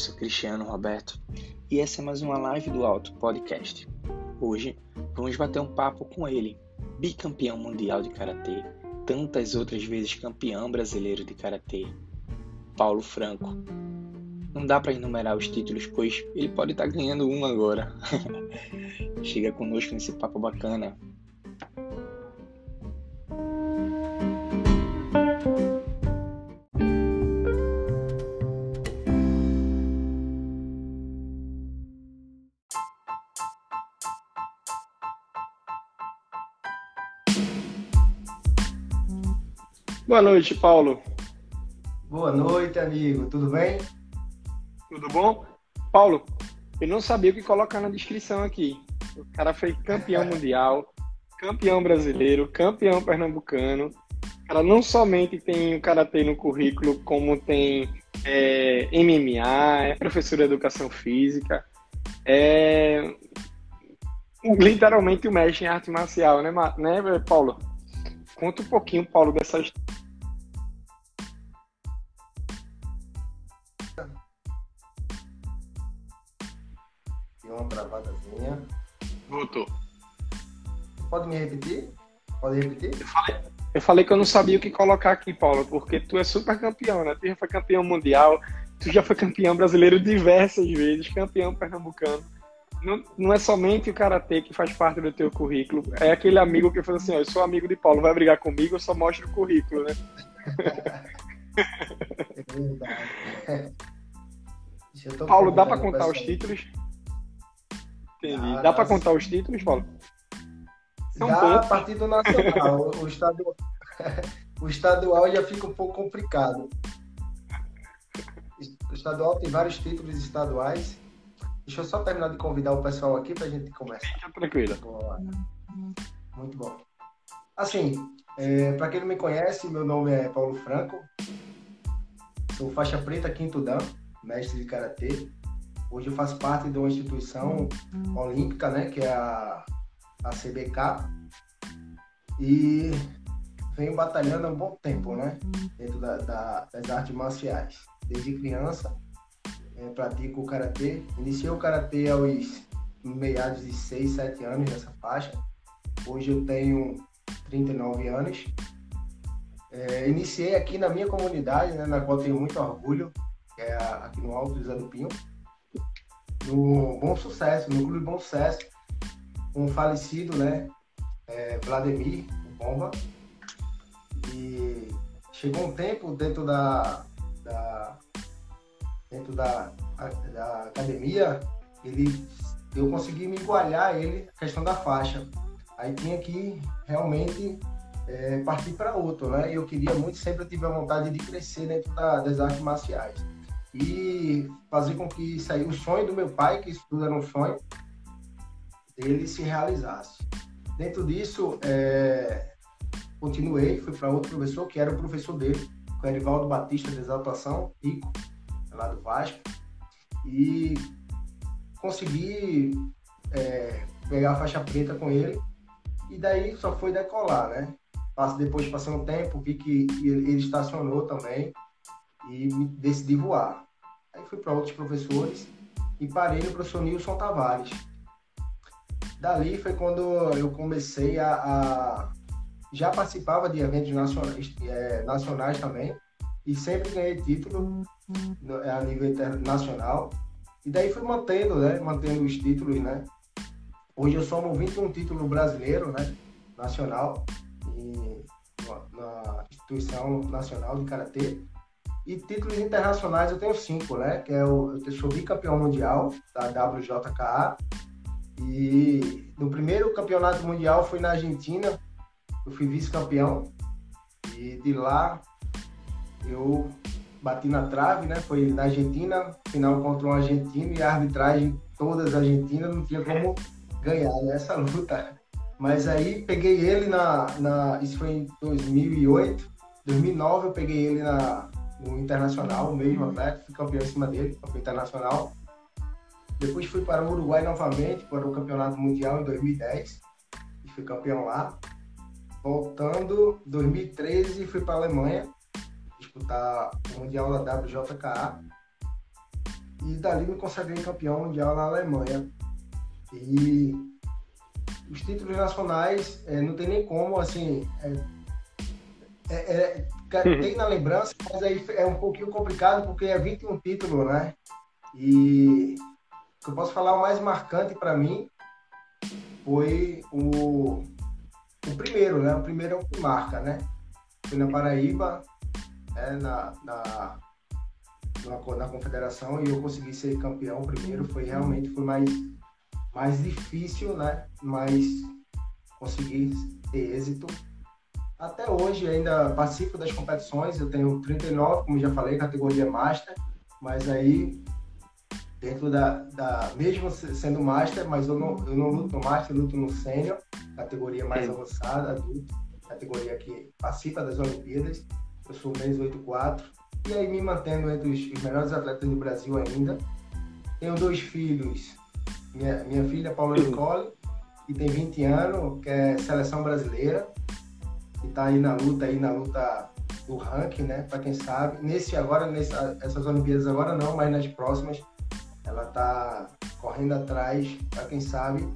sou Cristiano Roberto e essa é mais uma live do Alto Podcast. Hoje vamos bater um papo com ele, bicampeão mundial de karatê, tantas outras vezes campeão brasileiro de karatê, Paulo Franco. Não dá para enumerar os títulos, pois ele pode estar tá ganhando um agora. Chega conosco nesse papo bacana. Boa noite, Paulo. Boa noite, amigo. Tudo bem? Tudo bom? Paulo, eu não sabia o que colocar na descrição aqui. O cara foi campeão mundial, campeão brasileiro, campeão pernambucano. O cara não somente tem o karatê no currículo, como tem é, MMA, é professor de educação física, é literalmente o mestre em arte marcial, né, né Paulo? Conta um pouquinho, Paulo, dessa história Pode me repetir? Pode repetir? Eu falei, eu falei que eu não sabia o que colocar aqui, Paulo, porque tu é super campeão, né? Tu já foi campeão mundial, tu já foi campeão brasileiro diversas vezes, campeão pernambucano. Não, não é somente o karatê que faz parte do teu currículo, é aquele amigo que fala assim: ó, eu sou amigo de Paulo, vai brigar comigo, eu só mostro o currículo, né? é verdade. Paulo, dá para contar os títulos? Entendi. Ah, Dá para contar os títulos, Paulo? São Dá poucos. a partir do nacional. o, estadual, o estadual já fica um pouco complicado. O estadual tem vários títulos estaduais. Deixa eu só terminar de convidar o pessoal aqui para a gente começar. Fica tranquilo. Muito bom. Assim, é, para quem não me conhece, meu nome é Paulo Franco. Sou faixa preta quinto dan, mestre de karatê. Hoje eu faço parte de uma instituição olímpica, né, que é a, a CBK. E venho batalhando há um bom tempo, né, dentro da, da, das artes marciais. Desde criança, é, pratico o karatê. Iniciei o karatê aos meados de 6, 7 anos nessa faixa. Hoje eu tenho 39 anos. É, iniciei aqui na minha comunidade, né, na qual tenho muito orgulho, que é aqui no Alto José do Pinho no Bom Sucesso, no Clube Bom Sucesso, com um o falecido, né, é, Vladimir, o Bomba. E chegou um tempo dentro da, da dentro da, da academia, ele, eu consegui me igualar ele, a questão da faixa. Aí tinha que realmente é, partir para outro, né? E eu queria muito, sempre tive a vontade de crescer dentro da, das artes marciais e fazer com que isso aí, o sonho do meu pai, que isso tudo era um sonho, dele se realizasse. Dentro disso, é, continuei, fui para outro professor, que era o professor dele, o Erivaldo Batista de Exaltação, Rico, lá do Vasco, e consegui é, pegar a faixa preta com ele, e daí só foi decolar, né? Depois, passou um tempo, vi que ele estacionou também, e decidi voar. Aí fui para outros professores e parei no professor Nilson Tavares. Dali foi quando eu comecei a, a já participava de eventos nacionais, é, nacionais também e sempre ganhei título a nível internacional. E daí fui mantendo, né? Mantendo os títulos, né? Hoje eu somo 21 títulos brasileiros, né? Nacional, e, na instituição nacional de karatê. E títulos internacionais eu tenho cinco, né? Que é o, eu sou bicampeão mundial da WJKA. E no primeiro campeonato mundial foi na Argentina, eu fui vice-campeão. E de lá eu bati na trave, né? Foi na Argentina, final contra um argentino e a arbitragem todas argentinas, não tinha como ganhar nessa luta. Mas aí peguei ele na, na. Isso foi em 2008. 2009 eu peguei ele na, no Internacional, mesmo atleta, fui campeão em cima dele, campeão internacional. Depois fui para o Uruguai novamente, para o Campeonato Mundial em 2010, e fui campeão lá. Voltando, 2013, fui para a Alemanha, disputar o Mundial da WJKA. e dali me consagrei campeão mundial na Alemanha. E os títulos nacionais é, não tem nem como, assim, é, é, é tem na lembrança, mas aí é um pouquinho complicado porque é 21 títulos, né? E o que eu posso falar o mais marcante para mim foi o, o primeiro, né? O primeiro é o que marca, né? Foi na Paraíba, é, na, na, na, na, confederação, e eu consegui ser campeão primeiro. Foi realmente foi mais, mais difícil, né? Mas consegui ter êxito. Até hoje ainda participo das competições, eu tenho 39, como já falei, categoria Master, mas aí dentro da, da mesmo sendo master, mas eu não, eu não luto no master, luto no sênior, categoria mais avançada, adulto, categoria que participa das Olimpíadas. Eu sou mês 84 e aí me mantendo entre os, os melhores atletas do Brasil ainda. Tenho dois filhos, minha, minha filha Paula Nicole, que tem 20 anos, que é seleção brasileira, e está aí na luta aí na luta do ranking, né? Para quem sabe. Nesse agora, nessas Olimpíadas agora não, mas nas próximas ela está correndo atrás para quem sabe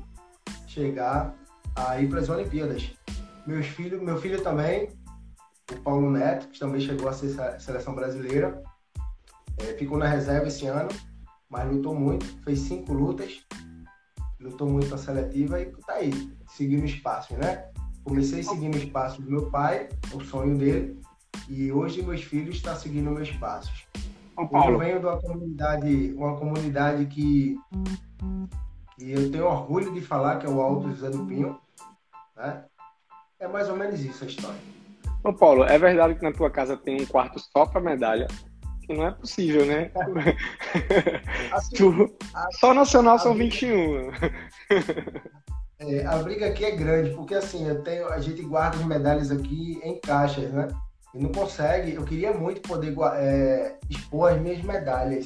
chegar a ir para as Olimpíadas. Meus filhos, meu filho também, o Paulo Neto, que também chegou a ser seleção brasileira, é, ficou na reserva esse ano, mas lutou muito, fez cinco lutas, lutou muito na seletiva e tá aí, seguindo espaço, né? Comecei seguindo o espaço do meu pai, o sonho dele, e hoje meus filhos estão seguindo meus passos. Paulo. Eu venho de uma comunidade, uma comunidade que, que eu tenho orgulho de falar, que é o Alto José do Pinho. Né? É mais ou menos isso a história. Ô Paulo, é verdade que na tua casa tem um quarto só para medalha? Que não é possível, né? Assim, tu... a, só nacional são briga, 21. É, a briga aqui é grande, porque assim, eu tenho, a gente guarda as medalhas aqui em caixas, né? e não consegue. Eu queria muito poder é, expor as minhas medalhas,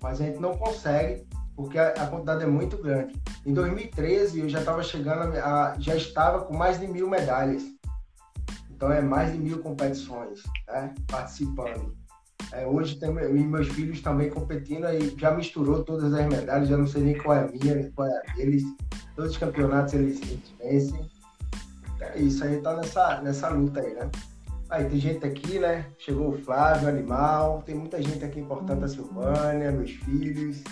mas a gente não consegue porque a, a quantidade é muito grande. Em 2013 eu já estava chegando, a, já estava com mais de mil medalhas. Então é mais de mil competições né, participando. É, hoje tem meus filhos também competindo e já misturou todas as medalhas, já não sei nem qual é a minha, qual é a deles. Todos os campeonatos eles, eles vencem. É isso aí tá nessa, nessa luta aí, né? Aí tem gente aqui, né? Chegou o Flávio, Animal, tem muita gente aqui importante da Silvânia, meus filhos.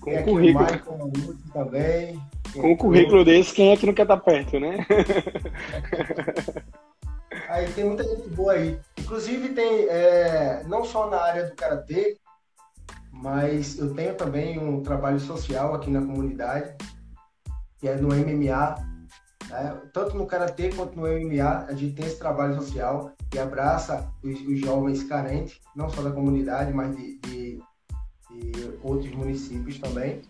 Com tem o currículo. O Michael também. Com o currículo desse, quem é que não quer estar perto, né? aí tem muita gente boa aí. Inclusive tem, é, não só na área do Karatê, mas eu tenho também um trabalho social aqui na comunidade, que é do MMA, é, tanto no Karatê quanto no MMA, a gente tem esse trabalho social que abraça os, os jovens carentes, não só da comunidade, mas de, de, de outros municípios também.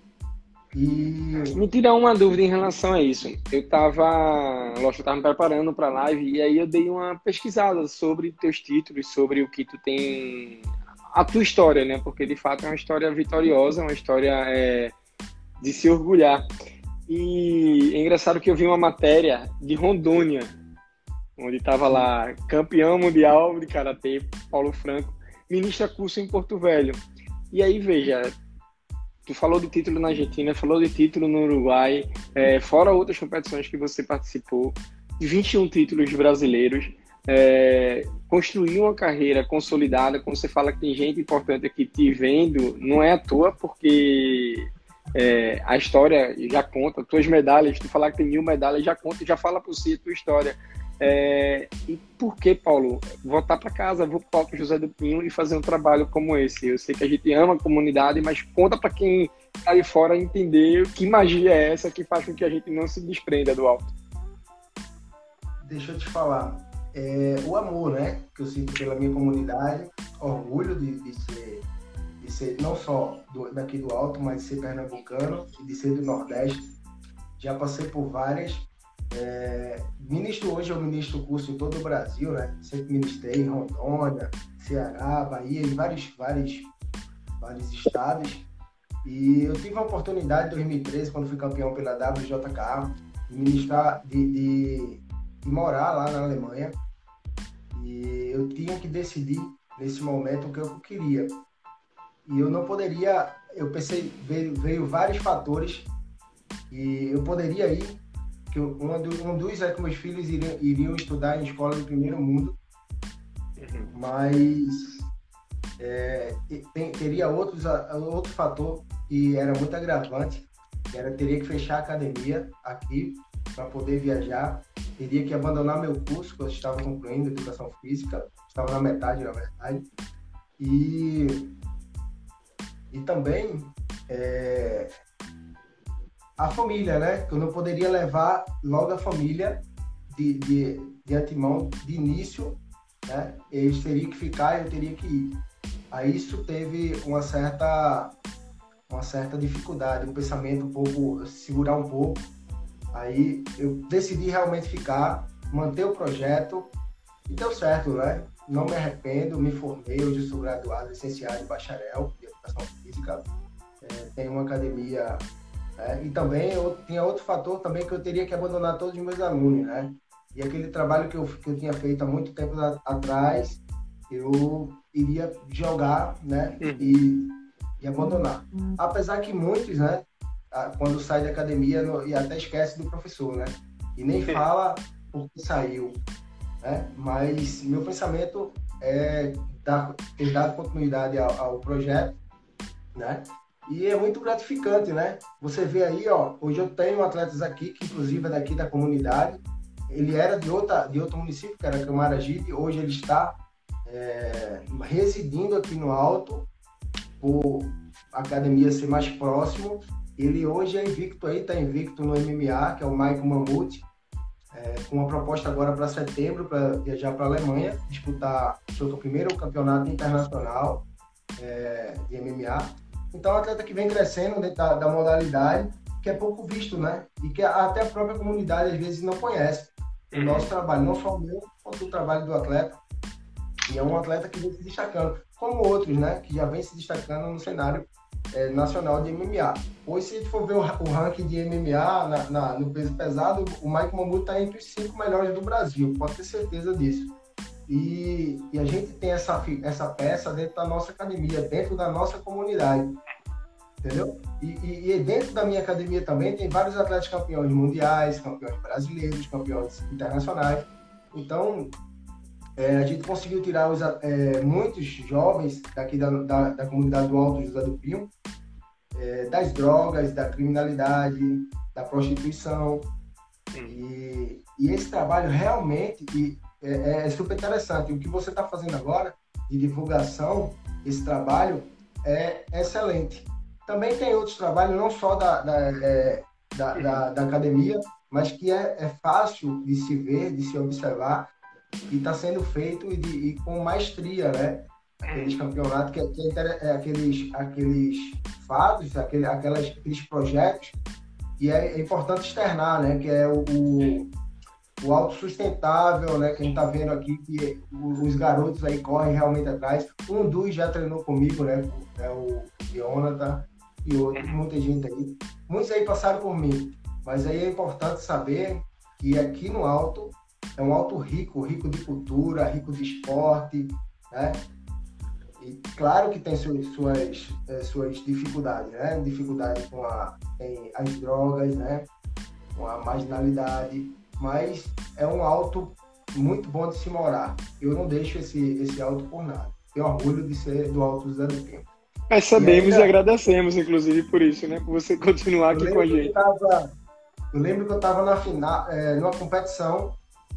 E... Me tira uma dúvida em relação a isso. Eu estava, lógico, estava me preparando para a live e aí eu dei uma pesquisada sobre teus títulos, sobre o que tu tem, a tua história, né? Porque de fato é uma história vitoriosa, uma história é, de se orgulhar. E é engraçado que eu vi uma matéria de Rondônia, onde estava lá campeão mundial de karatê, Paulo Franco, ministra curso em Porto Velho. E aí, veja, tu falou de título na Argentina, falou de título no Uruguai, é, fora outras competições que você participou, 21 títulos brasileiros, é, construir uma carreira consolidada, quando você fala que tem gente importante aqui te vendo, não é à toa, porque é, a história já conta, tuas medalhas, tu falar que tem mil medalhas, já conta, já fala por si a tua história. É, e por que, Paulo, voltar para casa, vou para o José do Pinho e fazer um trabalho como esse? Eu sei que a gente ama a comunidade, mas conta para quem está aí fora entender que magia é essa que faz com que a gente não se desprenda do alto. Deixa eu te falar. É, o amor, né, que eu sinto pela minha comunidade, orgulho de, de ser de ser não só do, daqui do Alto, mas de ser pernambucano e de ser do Nordeste. Já passei por várias. É, ministro hoje, eu ministro curso em todo o Brasil, né? Sempre ministrei em Rondônia, Ceará, Bahia, em vários, vários, vários estados. E eu tive a oportunidade em 2013, quando fui campeão pela WJK, de ministrar, de, de, de morar lá na Alemanha. E eu tinha que decidir nesse momento o que eu queria e eu não poderia, eu pensei, veio, veio vários fatores e eu poderia ir, que um, um dos é que meus filhos iriam, iriam estudar em escola de primeiro mundo, uhum. mas é, tem, teria outros, outro fator que era muito agravante, que era teria que fechar a academia aqui para poder viajar, teria que abandonar meu curso, que eu estava concluindo educação física, estava na metade, na verdade, e, e também é, a família, né? Que eu não poderia levar logo a família de, de, de antemão, de início, né? Eles teriam que ficar eu teria que ir. Aí isso teve uma certa uma certa dificuldade, um pensamento um pouco, segurar um pouco. Aí eu decidi realmente ficar, manter o projeto e deu certo, né? Não me arrependo, me formei, hoje sou graduado licenciado em bacharel em educação física, é, tenho uma academia né? e também eu tinha outro fator também que eu teria que abandonar todos os meus alunos, né? E aquele trabalho que eu, que eu tinha feito há muito tempo atrás, eu iria jogar, né? Uhum. E, e abandonar. Apesar que muitos, né? Quando sai da academia e até esquece do professor, né? E nem fala porque saiu, né? Mas meu pensamento é dar, ter dado continuidade ao, ao projeto, né? E é muito gratificante, né? Você vê aí, ó, hoje eu tenho atletas aqui, que inclusive é daqui da comunidade. Ele era de, outra, de outro município, que era Camaragibe, hoje ele está é, residindo aqui no Alto, por a academia ser mais próximo. Ele hoje é invicto aí, está invicto no MMA, que é o Michael Mamute, é, com uma proposta agora para setembro, para viajar para a Alemanha, disputar seu primeiro campeonato internacional é, de MMA. Então, é um atleta que vem crescendo dentro da, da, modalidade, que é pouco visto, né? E que até a própria comunidade às vezes não conhece. O uhum. nosso trabalho, não só o meu, quanto o trabalho do atleta, e é um atleta que vem se destacando, como outros, né? Que já vem se destacando no cenário é, nacional de MMA. Hoje, se a gente for ver o, o ranking de MMA na, na, no peso pesado, o Mike Mamuto está entre os cinco melhores do Brasil, pode ter certeza disso. E, e, a gente tem essa, essa peça dentro da nossa academia, dentro da nossa comunidade. Entendeu? E, e, e, dentro da minha academia também tem vários atletas campeões mundiais, campeões brasileiros, campeões internacionais. Então, é, a gente conseguiu tirar os, é, muitos jovens daqui da, da, da, comunidade do Alto José do Pio, é, das drogas, da criminalidade, da prostituição. E, e esse trabalho realmente é, é, super interessante. O que você está fazendo agora de divulgação, esse trabalho, é excelente. Também tem outros trabalhos, não só da, da, é, da, da, da academia, mas que é, é fácil de se ver, de se observar e está sendo feito e, de, e, com maestria, né? Aqueles campeonatos, que, que é, é, aqueles, aqueles fatos, aquele, aquelas, aqueles projetos, e é, é, importante externar, né? Que é o, o, o autossustentável, né? Que a gente está vendo aqui que os garotos aí correm realmente atrás. Um dos já treinou comigo, né? É o Jonathan e outro, muita gente aí. Muitos aí passaram por mim. Mas aí é importante saber que aqui no alto é um alto rico, rico de cultura, rico de esporte, né? E claro que tem suas, suas, eh, suas dificuldades, né? Dificuldade com a, as drogas, né? Com a marginalidade, mas é um alto muito bom de se morar. Eu não deixo esse, esse alto por nada. Tenho orgulho de ser do Alto José do Tempo. Nós sabemos e, ainda, e agradecemos, inclusive, por isso, né? Por você continuar aqui com a gente. Eu, tava, eu lembro que eu estava na final, é, numa competição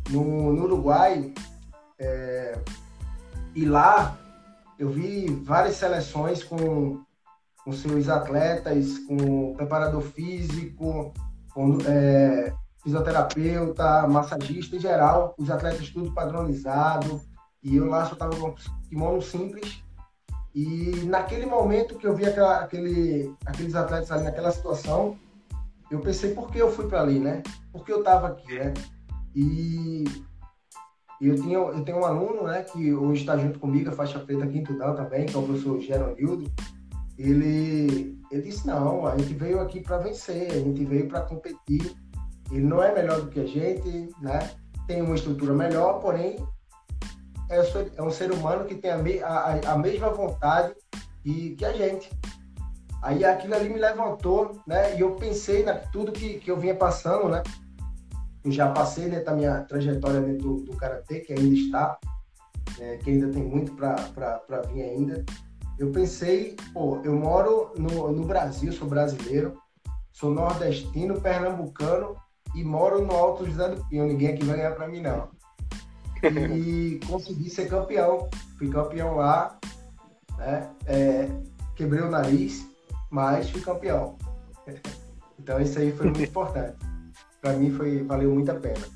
no, no Uruguai, é, e lá eu vi várias seleções com, com seus atletas, com preparador físico, com é, fisioterapeuta, massagista em geral, os atletas tudo padronizado. E eu lá só estava com kimono simples. E naquele momento que eu vi aquela, aquele, aqueles atletas ali naquela situação, eu pensei por que eu fui para ali, né? Por que eu estava aqui, né? E eu, tinha, eu tenho um aluno né, que hoje está junto comigo, a faixa preta em Tudão também, que é o professor Geronildo. Ele, ele disse: Não, a gente veio aqui para vencer, a gente veio para competir. Ele não é melhor do que a gente, né? tem uma estrutura melhor, porém é, é um ser humano que tem a, me, a, a mesma vontade que, que a gente. Aí aquilo ali me levantou, né? E eu pensei na tudo que, que eu vinha passando, né? Eu já passei dentro da minha trajetória dentro do, do Karatê, que ainda está, né? que ainda tem muito para vir ainda. Eu pensei, pô, eu moro no, no Brasil, sou brasileiro, sou nordestino, pernambucano e moro no Alto José do Pinho. Ninguém aqui vai ganhar para mim, não. E consegui ser campeão. Fui campeão lá, né? É, quebrei o nariz, mas fui campeão. Então isso aí foi muito importante. Para mim foi valeu muito a pena.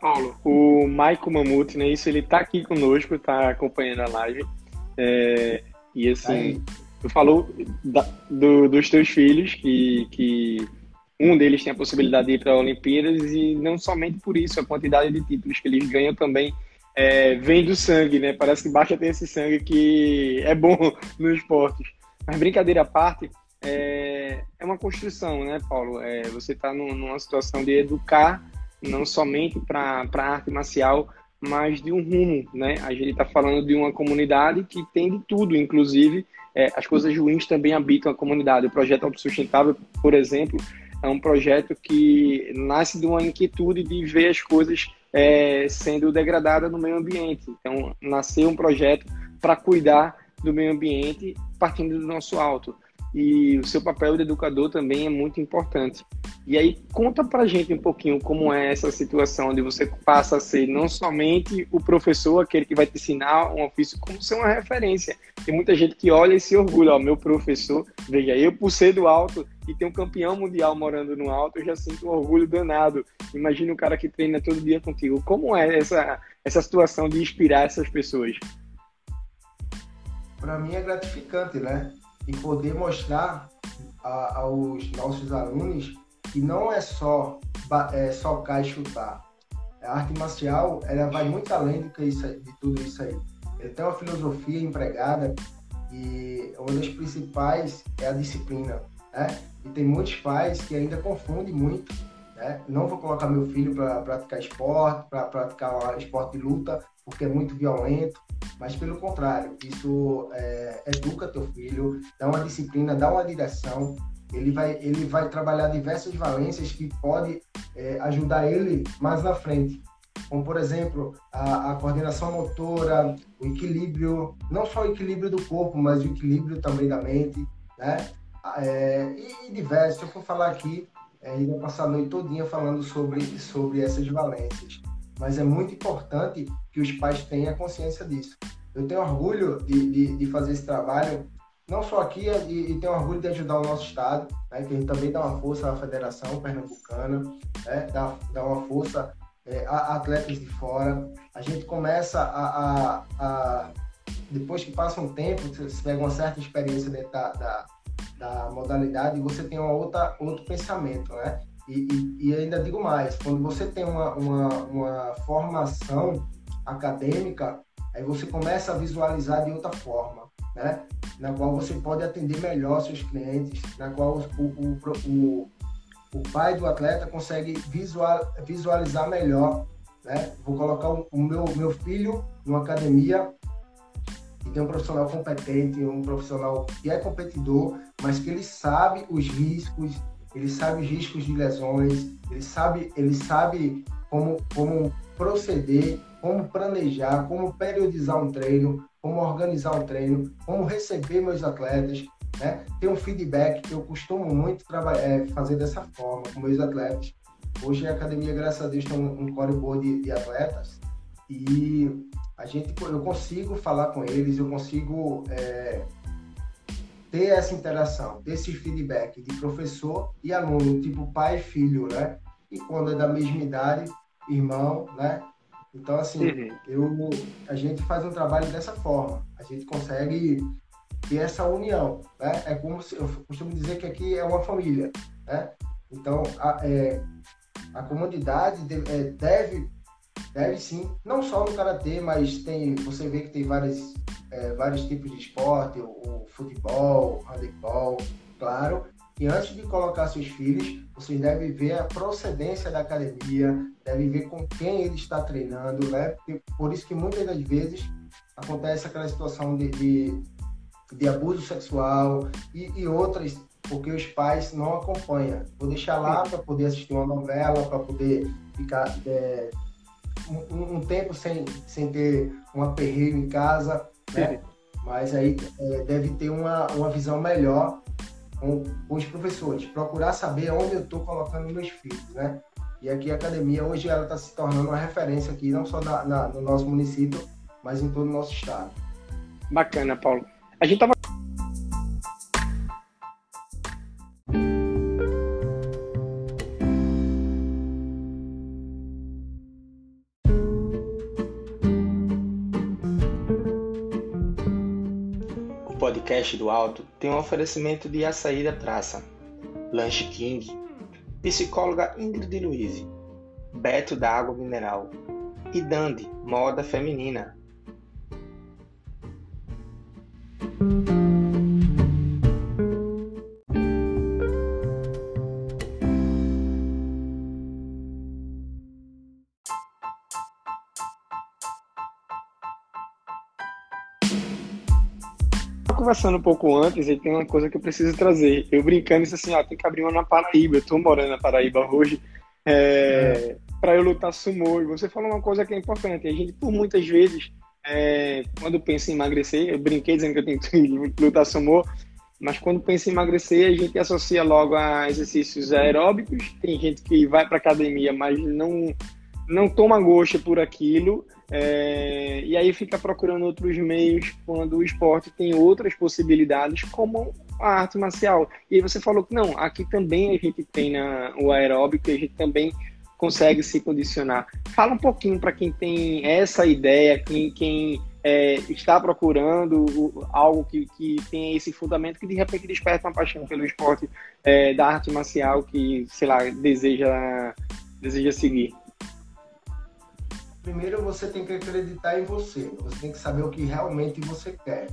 Paulo, o Maico Mamute, né? Isso ele tá aqui conosco, tá acompanhando a live. É, e assim, tu falou da, do, dos teus filhos que, que um deles tem a possibilidade de ir para Olimpíadas e não somente por isso, a quantidade de títulos que eles ganham também é, vem do sangue, né? Parece que basta ter esse sangue que é bom nos esportes. Mas brincadeira à parte, é, é uma construção, né, Paulo? É, você está numa situação de educar não somente para a arte marcial, mas de um rumo, né? A gente está falando de uma comunidade que tem de tudo, inclusive é, as coisas ruins também habitam a comunidade. O projeto Autossustentável, por exemplo, é um projeto que nasce de uma inquietude de ver as coisas é, sendo degradadas no meio ambiente. Então, nasceu um projeto para cuidar do meio ambiente partindo do nosso alto e o seu papel de educador também é muito importante. E aí, conta pra gente um pouquinho como é essa situação onde você passa a ser não somente o professor, aquele que vai te ensinar um ofício, como ser uma referência. Tem muita gente que olha e se orgulha, ó, meu professor, veja, eu por ser do alto e ter um campeão mundial morando no alto, eu já sinto um orgulho danado. Imagina o cara que treina todo dia contigo. Como é essa, essa situação de inspirar essas pessoas? Para mim é gratificante, né? e poder mostrar a, aos nossos alunos que não é só é, socar e chutar. A arte marcial ela vai muito além do que isso, de tudo isso aí. Ele tem uma filosofia empregada e uma das principais é a disciplina. Né? E tem muitos pais que ainda confundem muito. Né? Não vou colocar meu filho para praticar esporte, para praticar esporte de luta, porque é muito violento mas pelo contrário, isso é, educa teu filho, dá uma disciplina, dá uma direção, ele vai, ele vai trabalhar diversas valências que pode é, ajudar ele mais na frente. Como, por exemplo, a, a, coordenação motora, o equilíbrio, não só o equilíbrio do corpo, mas o equilíbrio também da mente, né? É, e, e diversos. Se eu for falar aqui, é, iria passar a noite todinha falando sobre, sobre essas valências mas é muito importante que os pais tenham consciência disso. Eu tenho orgulho de, de, de fazer esse trabalho, não só aqui, e, e, tenho orgulho de ajudar o nosso estado, né, que a gente também dá uma força à Federação Pernambucana, né, dá, dá uma força é, a atletas de fora. A gente começa a, a, a, depois que passa um tempo, você pega uma certa experiência dentro da, da, da modalidade, você tem uma outra, outro pensamento, né? E, e, e, ainda digo mais, quando você tem uma, uma, uma, formação acadêmica, aí você começa a visualizar de outra forma, né? Na qual você pode atender melhor seus clientes, na qual o, o, o, o pai do atleta consegue visual, visualizar melhor, né? Vou colocar o, o meu, meu filho numa academia tem um profissional competente, um profissional que é competidor, mas que ele sabe os riscos, ele sabe os riscos de lesões, ele sabe, ele sabe como, como proceder, como planejar, como periodizar um treino, como organizar um treino, como receber meus atletas, né? Tem um feedback que eu costumo muito é, fazer dessa forma com meus atletas. Hoje a academia, graças a Deus, tem um, um core boa de, de atletas e a gente, eu consigo falar com eles, eu consigo é, ter essa interação, ter esse feedback de professor e aluno, tipo pai e filho, né? E quando é da mesma idade, irmão, né? Então, assim, uhum. eu, a gente faz um trabalho dessa forma. A gente consegue ter essa união, né? É como se, eu costumo dizer que aqui é uma família, né? Então, a, é, a comunidade deve, é, deve, deve sim, não só no Karatê, mas tem, você vê que tem várias é, vários tipos de esporte, o, o futebol, handebol, claro. E antes de colocar seus filhos, vocês devem ver a procedência da academia, devem ver com quem ele está treinando, né? Por isso que muitas das vezes acontece aquela situação de, de, de abuso sexual e, e outras, porque os pais não acompanham. Vou deixar lá para poder assistir uma novela, para poder ficar é, um, um, tempo sem, sem ter um aperreio em casa, né? Mas aí é, deve ter uma, uma visão melhor com, com os professores, procurar saber onde eu estou colocando meus filhos, né? E aqui a academia hoje ela está se tornando uma referência aqui, não só na, na, no nosso município, mas em todo o nosso estado. Bacana, Paulo. A gente estava O podcast do Alto tem um oferecimento de açaí da praça, Lanche King, psicóloga Ingrid Luiz, Beto da Água Mineral e Dandy, moda feminina. Conversando um pouco antes e tem uma coisa que eu preciso trazer. Eu brincando disse assim, ó, tem que abrir uma na Paraíba. Eu tô morando na Paraíba hoje. É, é. para eu lutar sumô. E você falou uma coisa que é importante. A gente, por muitas vezes, é, quando pensa em emagrecer, eu brinquei dizendo que eu tenho que lutar sumô, mas quando pensa em emagrecer, a gente associa logo a exercícios aeróbicos. Tem gente que vai para academia, mas não não toma gosto por aquilo é, e aí fica procurando outros meios quando o esporte tem outras possibilidades, como a arte marcial. E você falou que não, aqui também a gente tem na, o aeróbico a gente também consegue se condicionar. Fala um pouquinho para quem tem essa ideia, quem, quem é, está procurando algo que, que tem esse fundamento, que de repente desperta uma paixão pelo esporte é, da arte marcial que, sei lá, deseja, deseja seguir primeiro você tem que acreditar em você. Você tem que saber o que realmente você quer.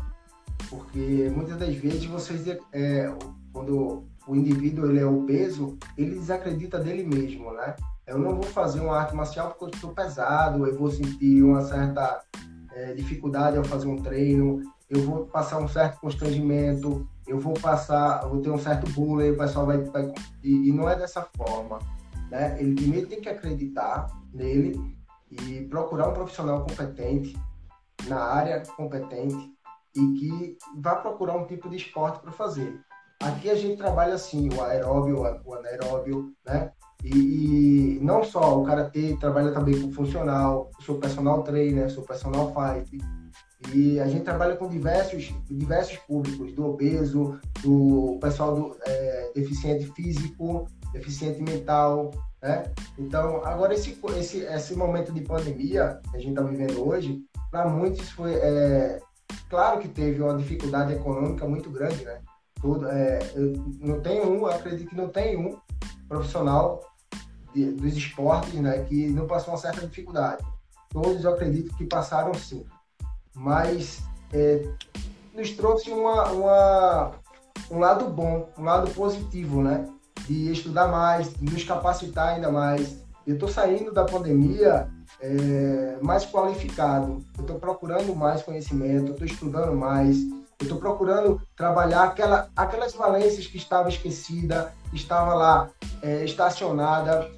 Porque muitas das vezes vocês, é, quando o indivíduo ele é obeso, ele desacredita dele mesmo, né? Eu não vou fazer uma arte marcial porque eu estou pesado, eu vou sentir uma certa é, dificuldade ao fazer um treino, eu vou passar um certo constrangimento, eu vou passar, eu vou ter um certo bullying, o pessoal vai, vai e, e não é dessa forma, né? Ele primeiro tem que acreditar nele e procurar um profissional competente na área competente e que vá procurar um tipo de esporte para fazer. Aqui a gente trabalha assim, o aeróbio, o anaeróbio, né? E, e não só o karatê trabalha também com funcional, sou personal trainer, sou personal fight. E a gente trabalha com diversos, diversos públicos, do obeso, do pessoal do é, deficiente físico, deficiente mental, né? Então, agora esse, esse, esse momento de pandemia que a gente está vivendo hoje, para muitos foi, é, claro que teve uma dificuldade econômica muito grande, né? Tudo, é, não tem um, acredito que não tem um profissional de, dos esportes, né, que não passou uma certa dificuldade. Todos eu acredito que passaram sim, mas é, nos trouxe uma, uma, um lado bom, um lado positivo, né? De estudar mais, de nos capacitar ainda mais. Eu estou saindo da pandemia é, mais qualificado, eu estou procurando mais conhecimento, estou estudando mais, eu estou procurando trabalhar aquela, aquelas valências que estava esquecida, estava lá é, estacionada.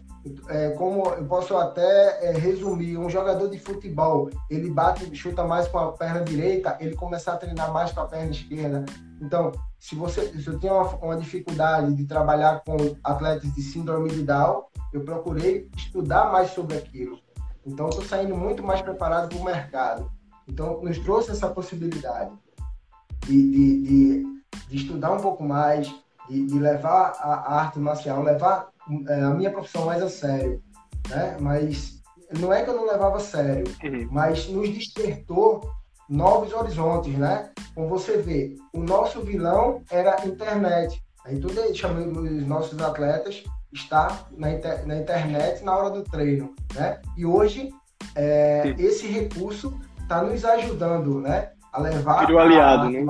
É, como eu posso até é, resumir, um jogador de futebol, ele bate, chuta mais com a perna direita, ele começar a treinar mais com a perna esquerda. Então, se você se eu tenho uma, uma, dificuldade de trabalhar com atletas de síndrome de Down, eu procurei estudar mais sobre aquilo. Então, estou saindo muito mais preparado para o mercado. Então, nos trouxe essa possibilidade de, de, de, de estudar um pouco mais, de, de levar a, a, arte marcial, levar é, a minha profissão mais a sério. Né? Mas não é que eu não levava a sério, uhum. mas nos despertou novos horizontes, né? Como você vê, o nosso vilão era a internet. Aí tudo chamando os nossos atletas está na, inter, na internet na hora do treino, né? E hoje é, esse recurso está nos ajudando, né? A levar Virou aliado, a, né?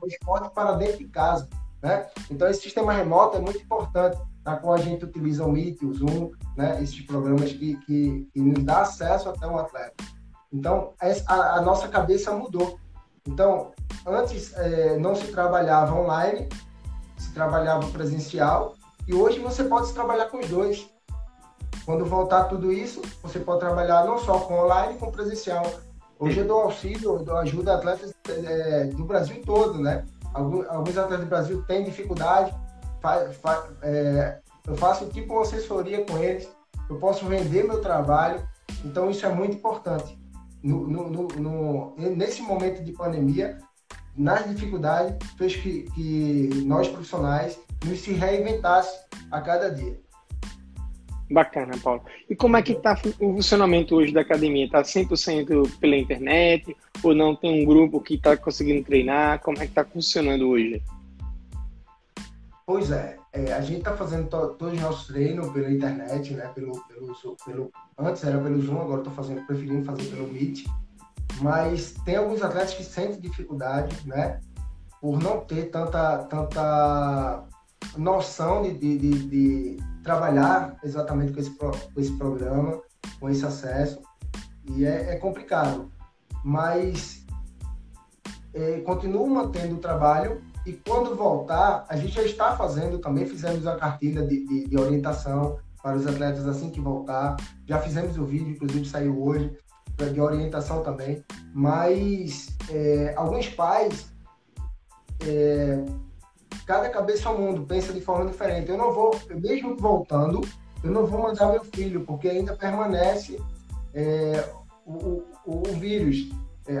o esporte para dentro de casa, né? Então esse sistema remoto é muito importante, na qual a gente utiliza o Meet, o Zoom, né? Esses programas que, que, que nos dá acesso até o atleta. Então, a, a nossa cabeça mudou. Então, antes é, não se trabalhava online, se trabalhava presencial, e hoje você pode trabalhar com os dois. Quando voltar tudo isso, você pode trabalhar não só com online, com presencial. Hoje eu dou auxílio, eu dou ajuda a atletas é, do Brasil todo, né? Alguns, alguns, atletas do Brasil têm dificuldade, fa, fa, é, eu faço tipo uma assessoria com eles, eu posso vender meu trabalho, então isso é muito importante. No, no, no, nesse momento de pandemia, nas dificuldades, fez que, que nós profissionais nos se reinventasse a cada dia. Bacana, Paulo. E como é que está o funcionamento hoje da academia? Está 100% pela internet? Ou não tem um grupo que está conseguindo treinar? Como é que está funcionando hoje? Pois é, é a gente está fazendo to, todos os nossos treinos pela internet, né? Pelo, pelo, pelo, antes era pelo Zoom, agora estou fazendo, preferindo fazer pelo Meet. Mas tem alguns atletas que sentem dificuldade, né? Por não ter tanta, tanta noção de, de, de, de trabalhar exatamente com esse, com esse programa, com esse acesso. E é, é complicado. Mas é, continuo mantendo o trabalho e quando voltar, a gente já está fazendo também, fizemos a cartilha de, de, de orientação para os atletas assim que voltar. Já fizemos o vídeo, inclusive saiu hoje, de orientação também. Mas é, alguns pais é, cada cabeça é um mundo, pensa de forma diferente. Eu não vou, mesmo voltando, eu não vou mandar meu filho, porque ainda permanece é, o, o, o, vírus. É,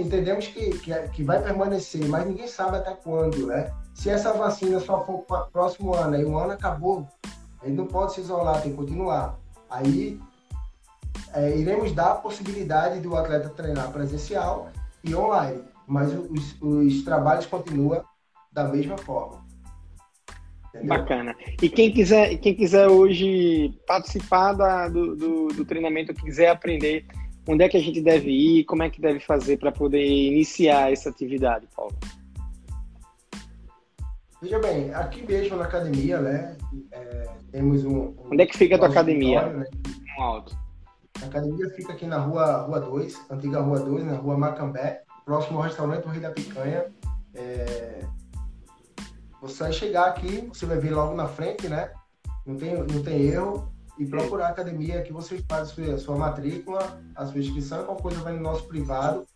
entendemos que, que, que, vai permanecer, mas ninguém sabe até quando, né? Se essa vacina só for para o próximo ano, aí o ano acabou, ele não pode se isolar, tem que continuar. Aí é, iremos dar a possibilidade do atleta treinar presencial e online, mas os, os trabalhos continuam da mesma forma. Entendeu? Bacana. E quem quiser, quem quiser hoje participar da, do, do, do, treinamento, quiser aprender, onde é que a gente deve ir, como é que deve fazer para poder iniciar essa atividade, Paulo? Veja bem, aqui mesmo na academia, né, é, temos um, um, Onde é que fica a tua academia? Né? No alto. A academia fica aqui na rua, rua 2, antiga rua 2, na rua Macambé, próximo ao restaurante Rei da Picanha. É, você vai chegar aqui, você vai ver logo na frente, né? Não tem, não tem erro. E procurar a academia que você faz a sua, sua matrícula, a sua inscrição, qualquer coisa vai no nosso privado,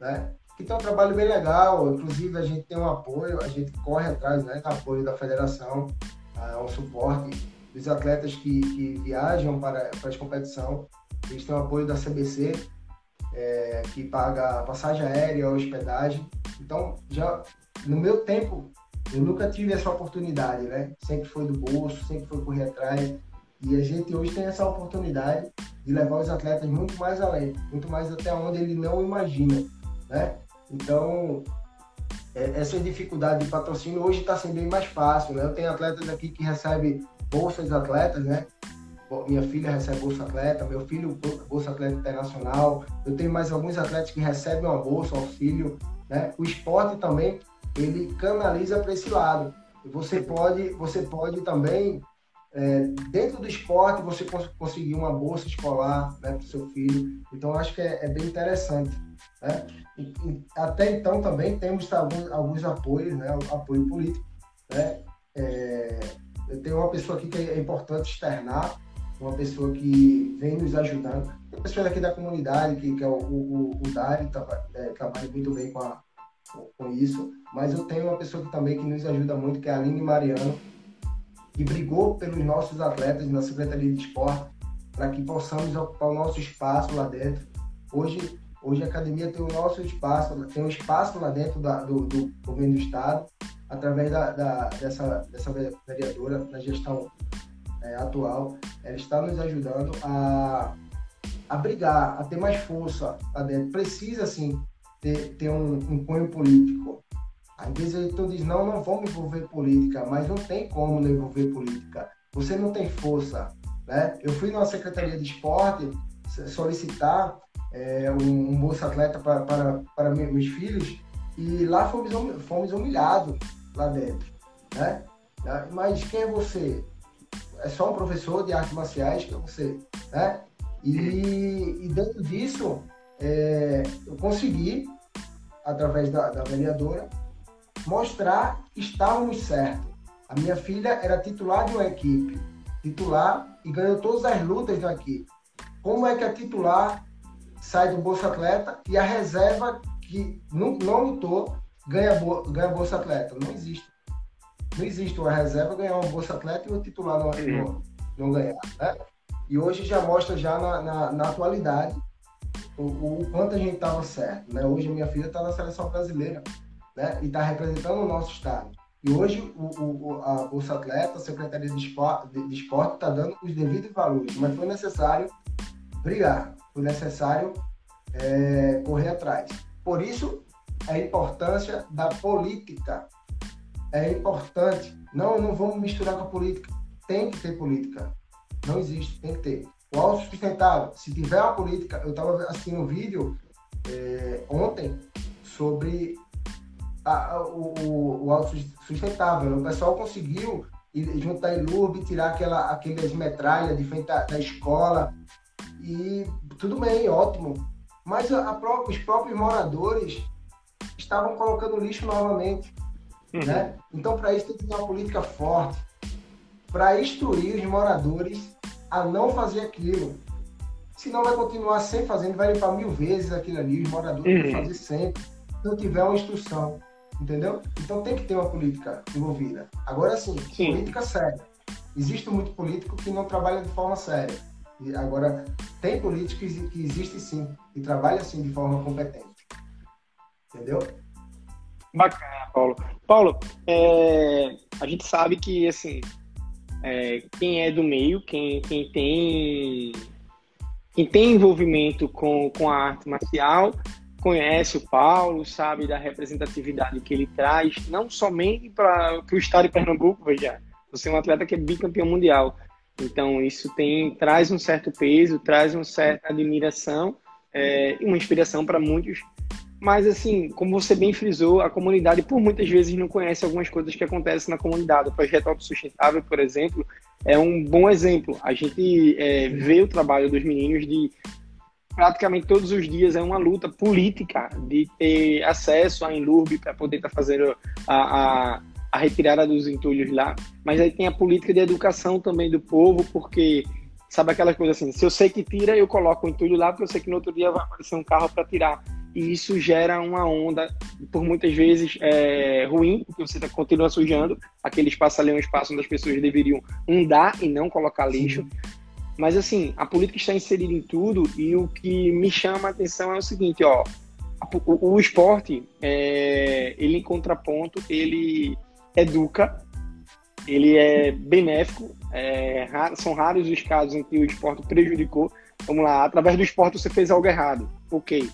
né? Que tem um trabalho bem legal, inclusive a gente tem um apoio, a gente corre atrás, né? Do apoio da federação, uh, um suporte dos atletas que, que viajam para, para as competições. Eles têm o apoio da CBC, é, que paga passagem aérea, hospedagem. Então, já no meu tempo eu nunca tive essa oportunidade, né? Sempre foi do bolso, sempre foi correr atrás. E a gente hoje tem essa oportunidade de levar os atletas muito mais além, muito mais até onde ele não imagina, né? Então, é, essa dificuldade de patrocínio hoje está sendo bem mais fácil, né? Eu tenho atletas aqui que recebem bolsas atletas, né? Minha filha recebe bolsa atleta, meu filho bolsa atleta internacional. Eu tenho mais alguns atletas que recebem uma bolsa, auxílio, né? O esporte também ele canaliza para esse lado. Você pode, você pode também, é, dentro do esporte, você cons conseguir uma bolsa escolar né, para o seu filho. Então, acho que é, é bem interessante. Né? E, e, até então, também temos alguns, alguns apoios, né, apoio político. Né? É, eu tenho uma pessoa aqui que é importante externar, uma pessoa que vem nos ajudando. Tem pessoas aqui da comunidade, que, que é o, o, o Dari, é, trabalha muito bem com a, com isso, mas eu tenho uma pessoa que também que nos ajuda muito, que é a Aline Mariano, que brigou pelos nossos atletas na Secretaria de Esporte, para que possamos ocupar o nosso espaço lá dentro. Hoje, hoje a academia tem o nosso espaço, tem um espaço lá dentro da, do, do, governo do Estado, através da, da, dessa, dessa vereadora na gestão é, atual. Ela está nos ajudando a, a brigar, a ter mais força lá dentro. Precisa, sim, ter, ter um, um cunho político. Às vezes ele então diz, não, não vou me envolver política, mas não tem como não envolver política. Você não tem força. Né? Eu fui na Secretaria de Esporte solicitar é, um, um Bolsa Atleta para, para, para meus filhos e lá fomos, fomos humilhados lá dentro. Né? Mas quem é você? É só um professor de artes marciais que é você. Né? E, e dentro disso, é, eu consegui através da, da vereadora, mostrar que estávamos certos. A minha filha era titular de uma equipe, titular e ganhou todas as lutas da equipe. Como é que a titular sai do Bolsa Atleta e a reserva que não, não lutou ganha, ganha Bolsa Atleta? Não existe. Não existe uma reserva ganhar uma Bolsa Atleta e o titular não, não, não ganhar. Né? E hoje já mostra já na, na, na atualidade o, o, quanto a gente estava certo. Né? Hoje a minha filha está na seleção brasileira né? e está representando o nosso estado. E hoje o, o, a Bolsa Atleta, a Secretaria de Esporte está dando os devidos valores, mas foi necessário brigar, foi necessário é, correr atrás. Por isso, a importância da política é importante. Não, não vamos misturar com a política. Tem que ter política. Não existe, tem que ter. O autossustentável, se tiver uma política, eu estava assistindo um vídeo é, ontem sobre a, a, o, o autossustentável. O pessoal conseguiu juntar em Lurbe, tirar aquela, aquelas metralhas de frente da, da escola. E tudo bem, ótimo. Mas a, os próprios moradores estavam colocando lixo novamente. Uhum. Né? Então, para isso, tem que ter uma política forte para instruir os moradores a não fazer aquilo. Senão vai continuar sempre fazendo, vai limpar mil vezes aquilo ali, os moradores uhum. vão fazer sempre, se não tiver uma instrução. Entendeu? Então tem que ter uma política envolvida. Agora sim, sim. política séria. Existe muito político que não trabalha de forma séria. E agora, tem políticos que existem sim, e trabalham sim de forma competente. Entendeu? Bacana, Paulo. Paulo, é, a gente sabe que, assim, é, quem é do meio, quem, quem tem quem tem envolvimento com, com a arte marcial, conhece o Paulo, sabe da representatividade que ele traz, não somente para o estado de Pernambuco, veja, você é um atleta que é bicampeão mundial, então isso tem traz um certo peso, traz uma certa admiração é, e uma inspiração para muitos mas, assim, como você bem frisou, a comunidade, por muitas vezes, não conhece algumas coisas que acontecem na comunidade. O projeto autossustentável, por exemplo, é um bom exemplo. A gente é, vê o trabalho dos meninos de praticamente todos os dias é uma luta política de ter acesso à Enlurb para poder estar tá fazendo a, a, a, retirada dos entulhos lá. Mas aí tem a política de educação também do povo, porque sabe aquelas coisas assim, se eu sei que tira, eu coloco o entulho lá, porque eu sei que no outro dia vai aparecer um carro para tirar e isso gera uma onda, por muitas vezes, é, ruim, porque você tá, continua sujando, aquele espaço ali é um espaço onde as pessoas deveriam andar e não colocar lixo. Sim. Mas, assim, a política está inserida em tudo e o que me chama a atenção é o seguinte, ó, o, o esporte, é, ele em contraponto, ele educa, ele é benéfico, é, são raros os casos em que o esporte prejudicou. Vamos lá, através do esporte você fez algo errado, ok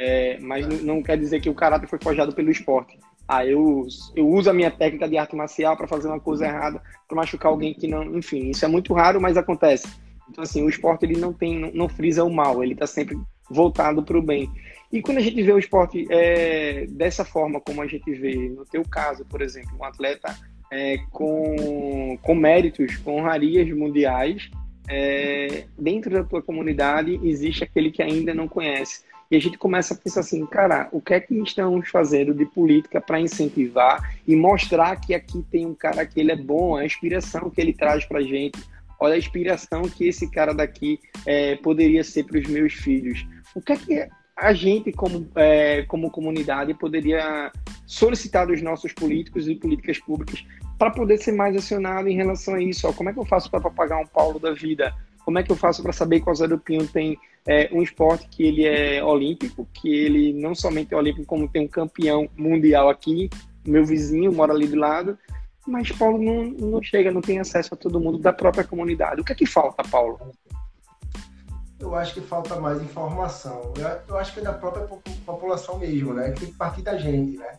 é, mas não quer dizer que o caráter foi forjado pelo esporte. Ah, eu, eu uso a minha técnica de arte marcial para fazer uma coisa errada, para machucar alguém que não. Enfim, isso é muito raro, mas acontece. Então, assim, o esporte ele não tem, não, frisa o mal, ele está sempre voltado para o bem. E quando a gente vê o esporte é, dessa forma, como a gente vê no teu caso, por exemplo, um atleta é, com, com méritos, com honrarias mundiais, é, dentro da tua comunidade existe aquele que ainda não conhece. E a gente começa a pensar assim, cara, o que é que estamos fazendo de política para incentivar e mostrar que aqui tem um cara que ele é bom, a inspiração que ele traz para gente, olha a inspiração que esse cara daqui é, poderia ser para os meus filhos. O que é que a gente, como, é, como comunidade, poderia solicitar dos nossos políticos e políticas públicas para poder ser mais acionado em relação a isso? Ó, como é que eu faço para pagar um Paulo da vida? Como é que eu faço para saber qual Zé do Pinho tem é, um esporte que ele é olímpico, que ele não somente é olímpico, como tem um campeão mundial aqui, meu vizinho mora ali do lado, mas Paulo não, não chega, não tem acesso a todo mundo da própria comunidade. O que é que falta, Paulo? Eu acho que falta mais informação. Eu, eu acho que é da própria população mesmo, né? Que tem que partir da gente, né?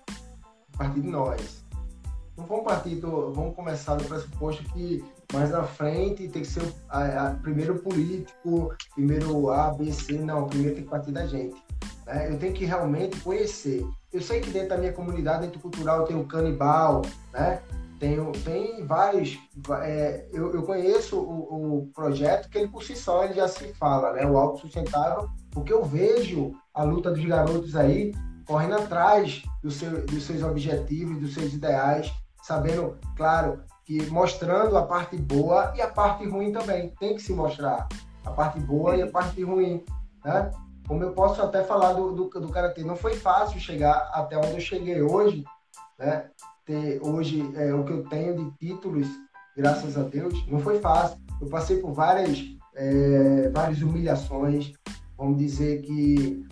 Partir de nós. Não vamos partir do, vamos começar do pressuposto que mais na frente tem que ser a, a, primeiro político, primeiro A, B, C, não, primeiro tem que partir da gente. Né? Eu tenho que realmente conhecer. Eu sei que dentro da minha comunidade, dentro cultural, tem o canibal, né? Tem, tem vários. É, eu, eu conheço o, o, projeto que ele por si só ele já se fala, né? O autossustentável, porque eu vejo a luta dos garotos aí correndo atrás do seu, dos seus objetivos, dos seus ideais, sabendo, claro, que mostrando a parte boa e a parte ruim também. Tem que se mostrar a parte boa e a parte ruim, né? Como eu posso até falar do, do, do Karatê, não foi fácil chegar até onde eu cheguei hoje, né? Ter hoje é, o que eu tenho de títulos, graças a Deus, não foi fácil. Eu passei por várias, é, várias humilhações, vamos dizer que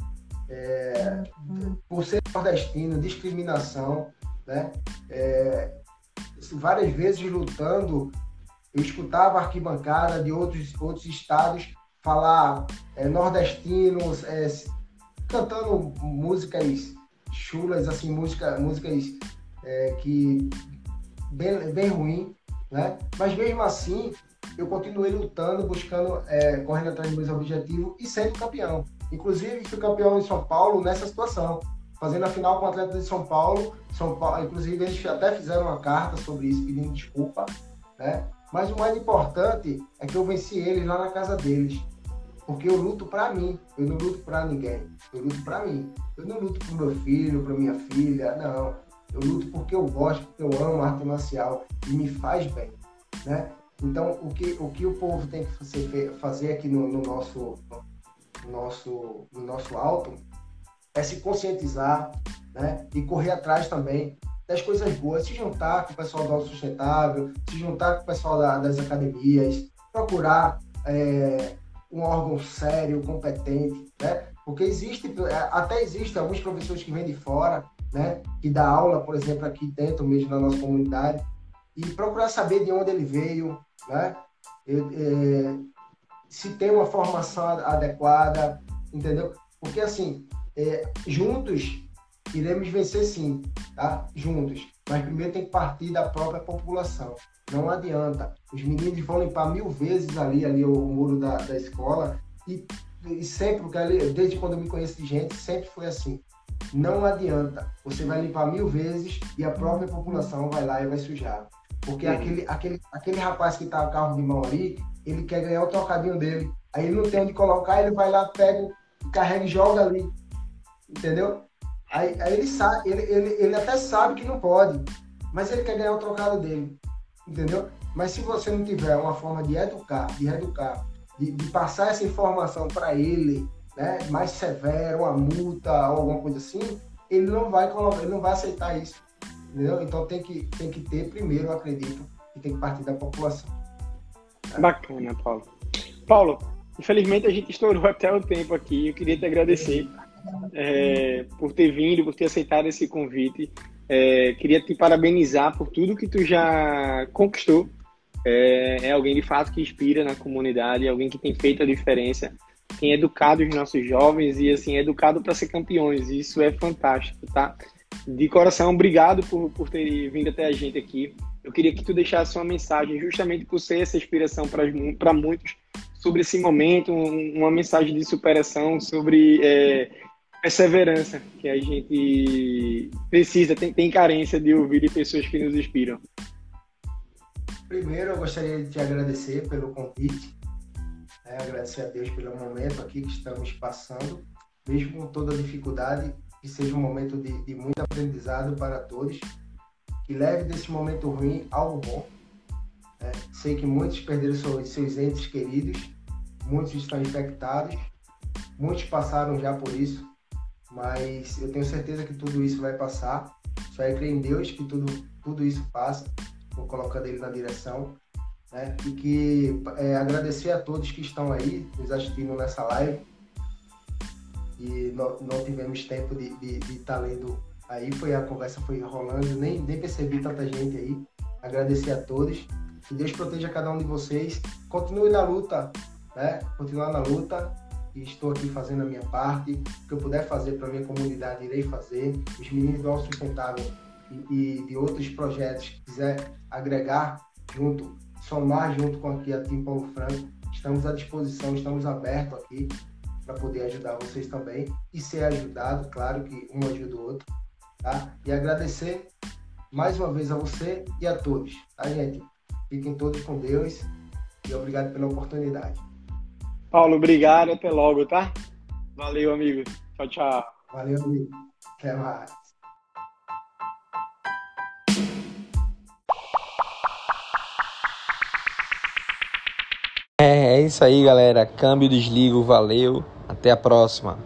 é, por ser nordestino, discriminação, né? É, várias vezes lutando, eu escutava arquibancada de outros, outros estados falar é, nordestinos, é, cantando músicas chulas, assim, música, músicas é, que bem, bem ruim, né? Mas mesmo assim, eu continuei lutando, buscando, é, correndo atrás dos meus objetivos e sendo campeão. Inclusive, fui campeão em São Paulo nessa situação, fazendo a final com o atleta de São Paulo. São Paulo, inclusive, eles até fizeram uma carta sobre isso, pedindo desculpa, né? Mas o mais importante é que eu venci eles lá na casa deles. Porque eu luto para mim, eu não luto para ninguém. Eu luto para mim. Eu não luto pro meu filho, para minha filha, não. Eu luto porque eu gosto, porque eu amo arte marcial e me faz bem, né? Então, o que o, que o povo tem que fazer aqui no, no nosso, no nosso, no nosso alto é se conscientizar né? e correr atrás também das coisas boas, se juntar com o pessoal do Sustentável, se juntar com o pessoal da, das academias, procurar é, um órgão sério, competente, né? Porque existe, é, até existe alguns professores que vêm de fora, né? Que dá aula, por exemplo, aqui dentro mesmo na nossa comunidade, e procurar saber de onde ele veio, né? É, se tem uma formação adequada, entendeu? Porque assim, é, juntos iremos vencer sim, tá? Juntos. Mas primeiro tem que partir da própria população. Não adianta. Os meninos vão limpar mil vezes ali, ali o, muro da, da escola e, e sempre, desde quando eu me conheço de gente, sempre foi assim. Não adianta. Você vai limpar mil vezes e a própria população vai lá e vai sujar. Porque uhum. aquele, aquele, aquele rapaz que tá com carro de mão ali, ele quer ganhar o trocadinho dele. Aí ele não tem onde colocar, ele vai lá, pega, carrega e joga ali. Entendeu? Aí, aí ele sabe, ele, ele, ele até sabe que não pode, mas ele quer ganhar o trocado dele. Entendeu? Mas se você não tiver uma forma de educar, de educar, de, de passar essa informação para ele, né, mais severa, uma multa ou alguma coisa assim, ele não vai colocar, ele não vai aceitar isso. Entendeu? Então tem que, tem que ter primeiro, eu acredito, que tem que partir da população. Bacana, Paulo. Paulo, infelizmente a gente estourou até o tempo aqui. Eu queria te agradecer é, por ter vindo, por ter aceitado esse convite. É, queria te parabenizar por tudo que tu já conquistou. É, é, alguém de fato que inspira na comunidade, alguém que tem feito a diferença, tem educado os nossos jovens e assim educado para ser campeões. Isso é fantástico, tá? De coração, obrigado por, por ter vindo até a gente aqui. Eu queria que tu deixasse uma mensagem, justamente por ser essa inspiração para muitos, sobre esse momento, uma mensagem de superação, sobre é, perseverança que a gente precisa, tem, tem carência de ouvir de pessoas que nos inspiram. Primeiro, eu gostaria de te agradecer pelo convite, né? agradecer a Deus pelo momento aqui que estamos passando, mesmo com toda dificuldade, que seja um momento de, de muito aprendizado para todos, que leve desse momento ruim algo bom. Né? Sei que muitos perderam seus, seus entes queridos, muitos estão infectados, muitos passaram já por isso, mas eu tenho certeza que tudo isso vai passar. Só é crer em Deus que tudo, tudo isso passa, vou colocando Ele na direção. Né? E que é, agradecer a todos que estão aí nos assistindo nessa live. E não, não tivemos tempo de estar tá lendo aí, foi a conversa foi rolando, nem, nem percebi tanta gente aí. Agradecer a todos. Que Deus proteja cada um de vocês. Continue na luta, né? Continuar na luta e estou aqui fazendo a minha parte. O que eu puder fazer para minha comunidade, irei fazer. Os meninos do Alto Sustentável e, e, de outros projetos que quiser agregar junto, somar junto com aqui a Team Paulo Franco, estamos à disposição, estamos abertos aqui para poder ajudar vocês também e ser ajudado, claro que um ajuda o outro, tá? E agradecer mais uma vez a você e a todos, tá, gente? Fiquem todos com Deus e obrigado pela oportunidade. Paulo, obrigado. Até logo, tá? Valeu, amigo. Tchau, tchau. Valeu, amigo. Até mais. É isso aí, galera. Câmbio, desligo, valeu. Até a próxima.